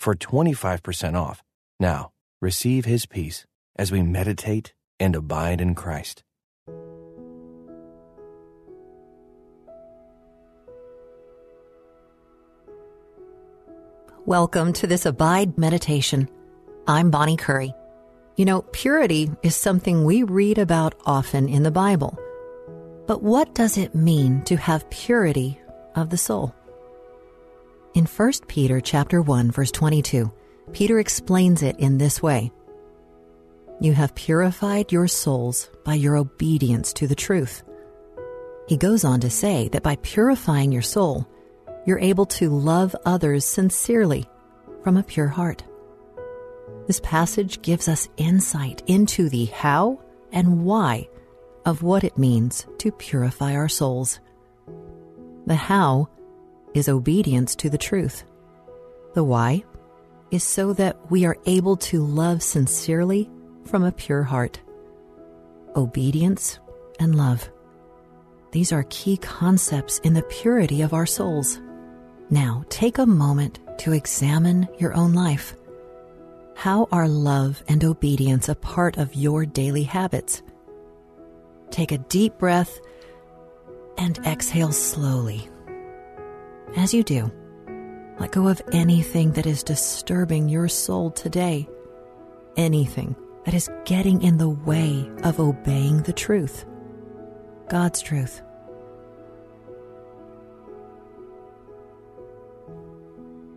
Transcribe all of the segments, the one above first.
for 25% off. Now, receive his peace as we meditate and abide in Christ. Welcome to this Abide meditation. I'm Bonnie Curry. You know, purity is something we read about often in the Bible. But what does it mean to have purity of the soul? In 1 Peter chapter 1 verse 22, Peter explains it in this way. You have purified your souls by your obedience to the truth. He goes on to say that by purifying your soul, you're able to love others sincerely from a pure heart. This passage gives us insight into the how and why of what it means to purify our souls. The how is obedience to the truth. The why is so that we are able to love sincerely from a pure heart. Obedience and love. These are key concepts in the purity of our souls. Now, take a moment to examine your own life. How are love and obedience a part of your daily habits? Take a deep breath and exhale slowly. As you do, let go of anything that is disturbing your soul today, anything that is getting in the way of obeying the truth, God's truth.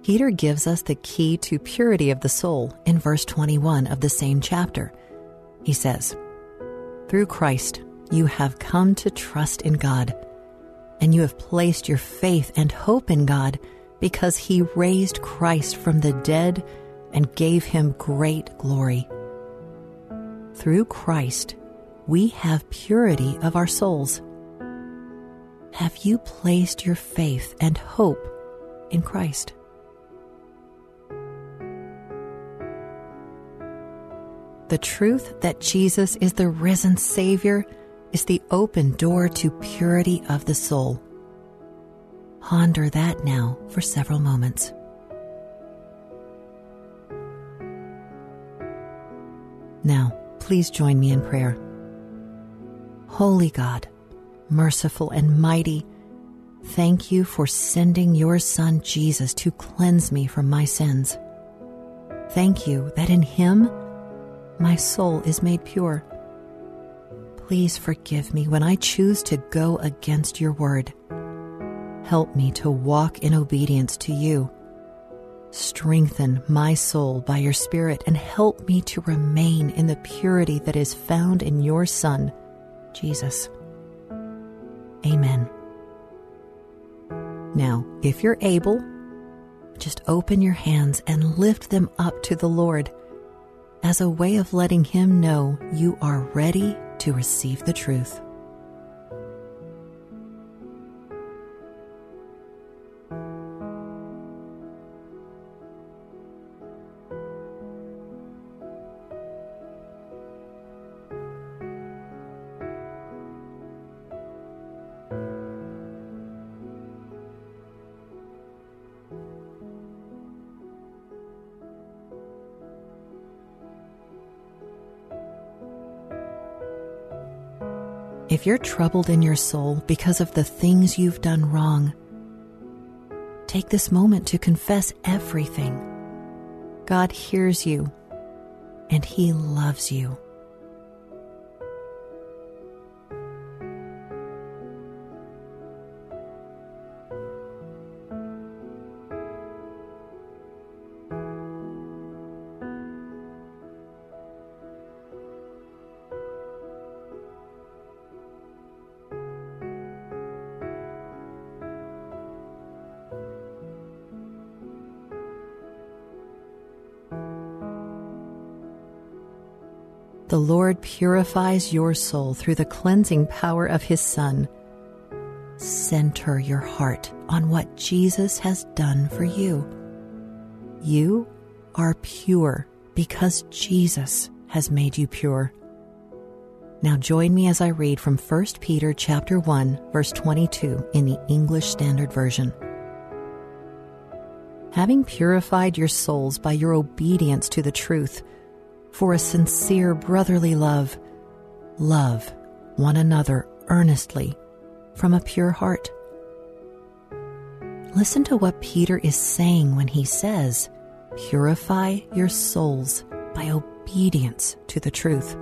Peter gives us the key to purity of the soul in verse 21 of the same chapter. He says, Through Christ, you have come to trust in God and you have placed your faith and hope in God because He raised Christ from the dead and gave Him great glory. Through Christ, we have purity of our souls. Have you placed your faith and hope in Christ? The truth that Jesus is the risen Savior is the open door to purity of the soul. Ponder that now for several moments. Now, please join me in prayer. Holy God, merciful and mighty, thank you for sending your Son Jesus to cleanse me from my sins. Thank you that in him my soul is made pure please forgive me when I choose to go against your word. Help me to walk in obedience to you. Strengthen my soul by your Spirit and help me to remain in the purity that is found in your Son, Jesus. Amen. Now, if you're able, just open your hands and lift them up to the Lord as a way of letting Him know you are ready to receive the truth. If you're troubled in your soul because of the things you've done wrong, take this moment to confess everything. God hears you and He loves you. The Lord purifies your soul through the cleansing power of His Son. Center your heart on what Jesus has done for you. You are pure because Jesus has made you pure. Now join me as I read from 1 Peter chapter 1 verse 22 in the English Standard Version. Having purified your souls by your obedience to the truth, for a sincere brotherly love, love one another earnestly from a pure heart. Listen to what Peter is saying when he says, Purify your souls by obedience to the truth.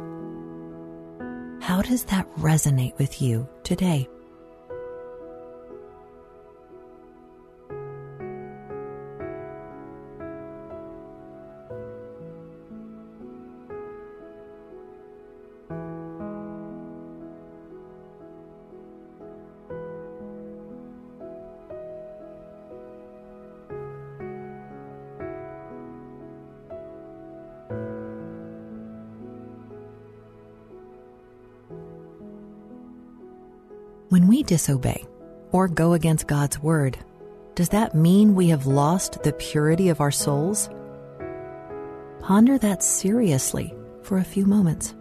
How does that resonate with you today? When we disobey or go against God's word, does that mean we have lost the purity of our souls? Ponder that seriously for a few moments.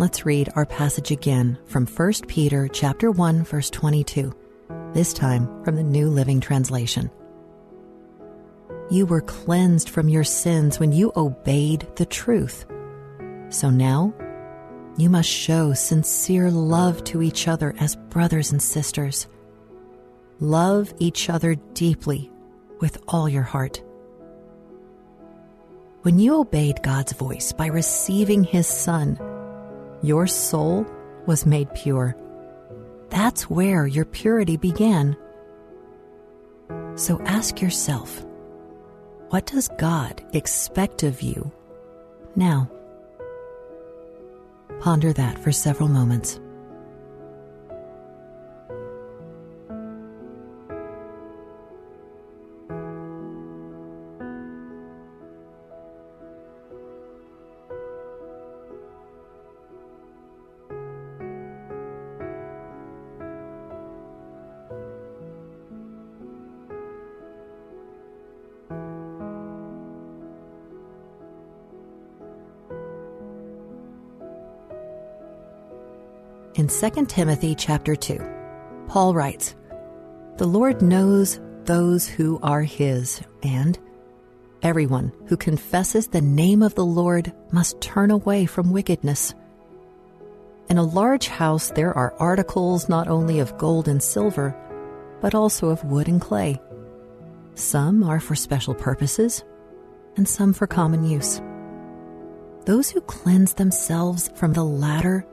Let's read our passage again from 1 Peter chapter 1 verse 22. This time from the New Living Translation. You were cleansed from your sins when you obeyed the truth. So now you must show sincere love to each other as brothers and sisters. Love each other deeply with all your heart. When you obeyed God's voice by receiving His Son, your soul was made pure. That's where your purity began. So ask yourself, what does God expect of you now? Ponder that for several moments. In 2 Timothy chapter 2, Paul writes, The Lord knows those who are his, and everyone who confesses the name of the Lord must turn away from wickedness. In a large house there are articles not only of gold and silver, but also of wood and clay. Some are for special purposes, and some for common use. Those who cleanse themselves from the latter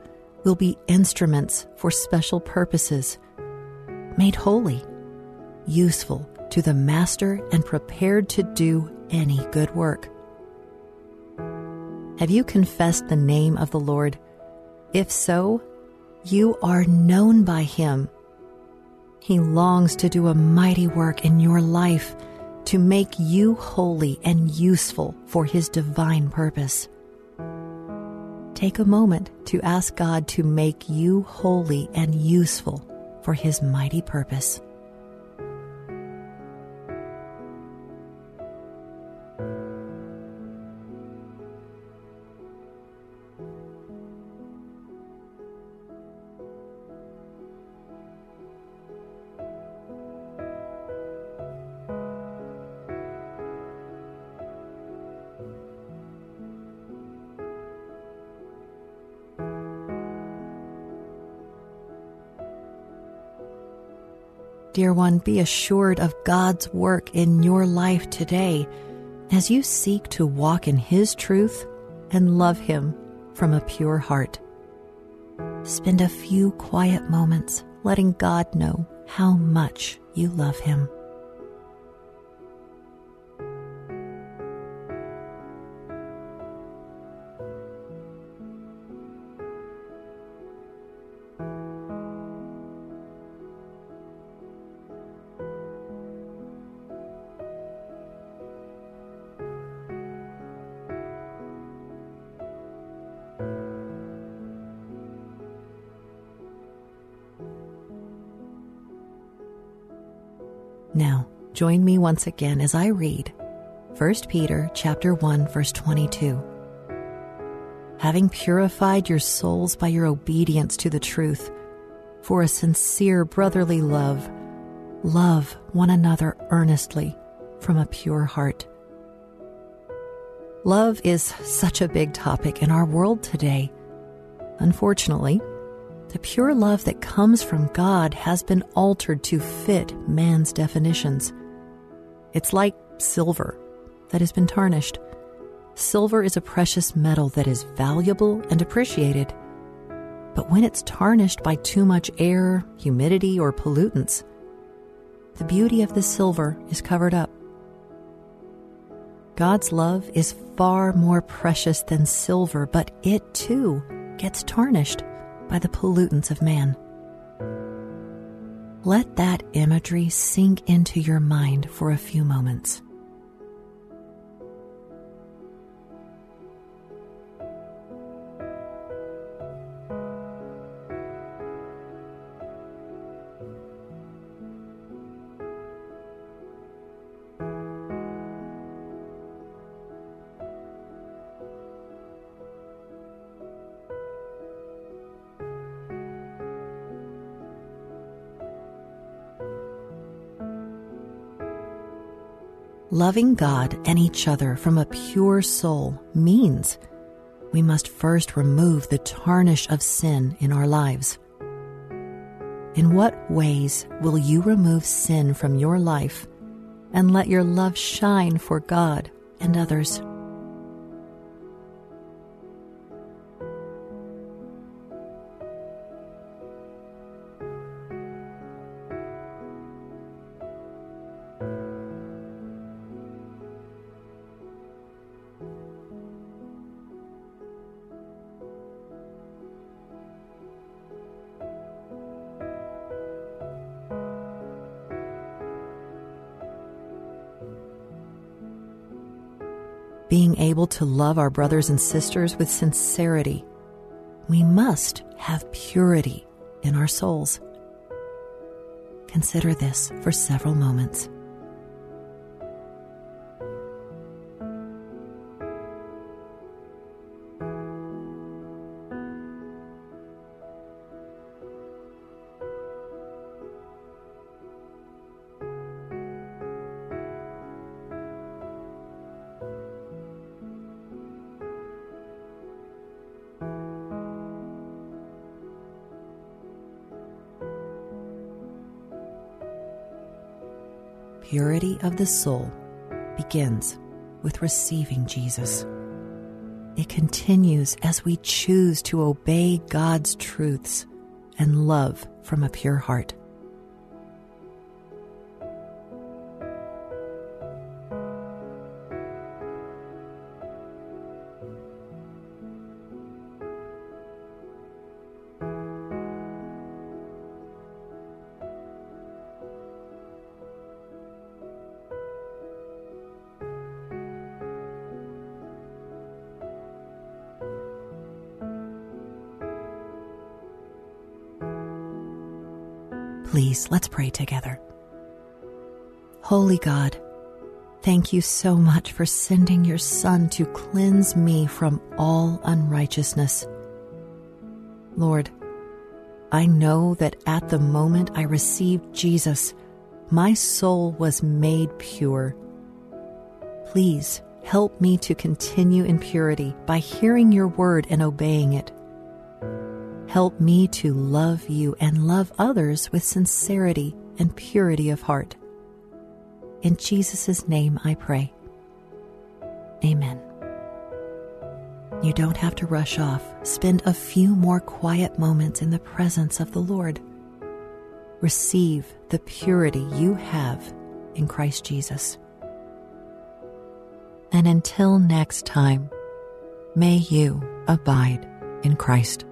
will be instruments for special purposes, made holy, useful to the Master, and prepared to do any good work. Have you confessed the name of the Lord? If so, you are known by Him. He longs to do a mighty work in your life to make you holy and useful for His divine purpose take a moment to ask God to make you holy and useful for His mighty purpose. Dear one, be assured of God's work in your life today as you seek to walk in His truth and love Him from a pure heart. spend a few quiet moments letting God know how much you love Him. Now, join me once again as I read 1 Peter chapter 1 verse 22. Having purified your souls by your obedience to the truth, for a sincere brotherly love, love one another earnestly from a pure heart. Love is such a big topic in our world today. Unfortunately, the pure love that comes from God has been altered to fit man's definitions. It's like silver that has been tarnished. Silver is a precious metal that is valuable and appreciated. But when it's tarnished by too much air, humidity, or pollutants, the beauty of the silver is covered up. God's love is far more precious than silver, but it too gets tarnished by the pollutants of man. Let that imagery sink into your mind for a few moments. Loving God and each other from a pure soul means we must first remove the tarnish of sin in our lives. In what ways will you remove sin from your life and let your love shine for God and others? Being able to love our brothers and sisters with sincerity, we must have purity in our souls. Consider this for several moments. Purity of the soul begins with receiving Jesus. It continues as we choose to obey God's truths and love from a pure heart. Please, let's pray together. Holy God, thank you so much for sending your Son to cleanse me from all unrighteousness. Lord, I know that at the moment I received Jesus, my soul was made pure. Please help me to continue in purity by hearing your word and obeying it. Help me to love you and love others with sincerity and purity of heart. In Jesus' name I pray. Amen. You don't have to rush off. Spend a few more quiet moments in the presence of the Lord. Receive the purity you have in Christ Jesus. And until next time, may you abide in Christ.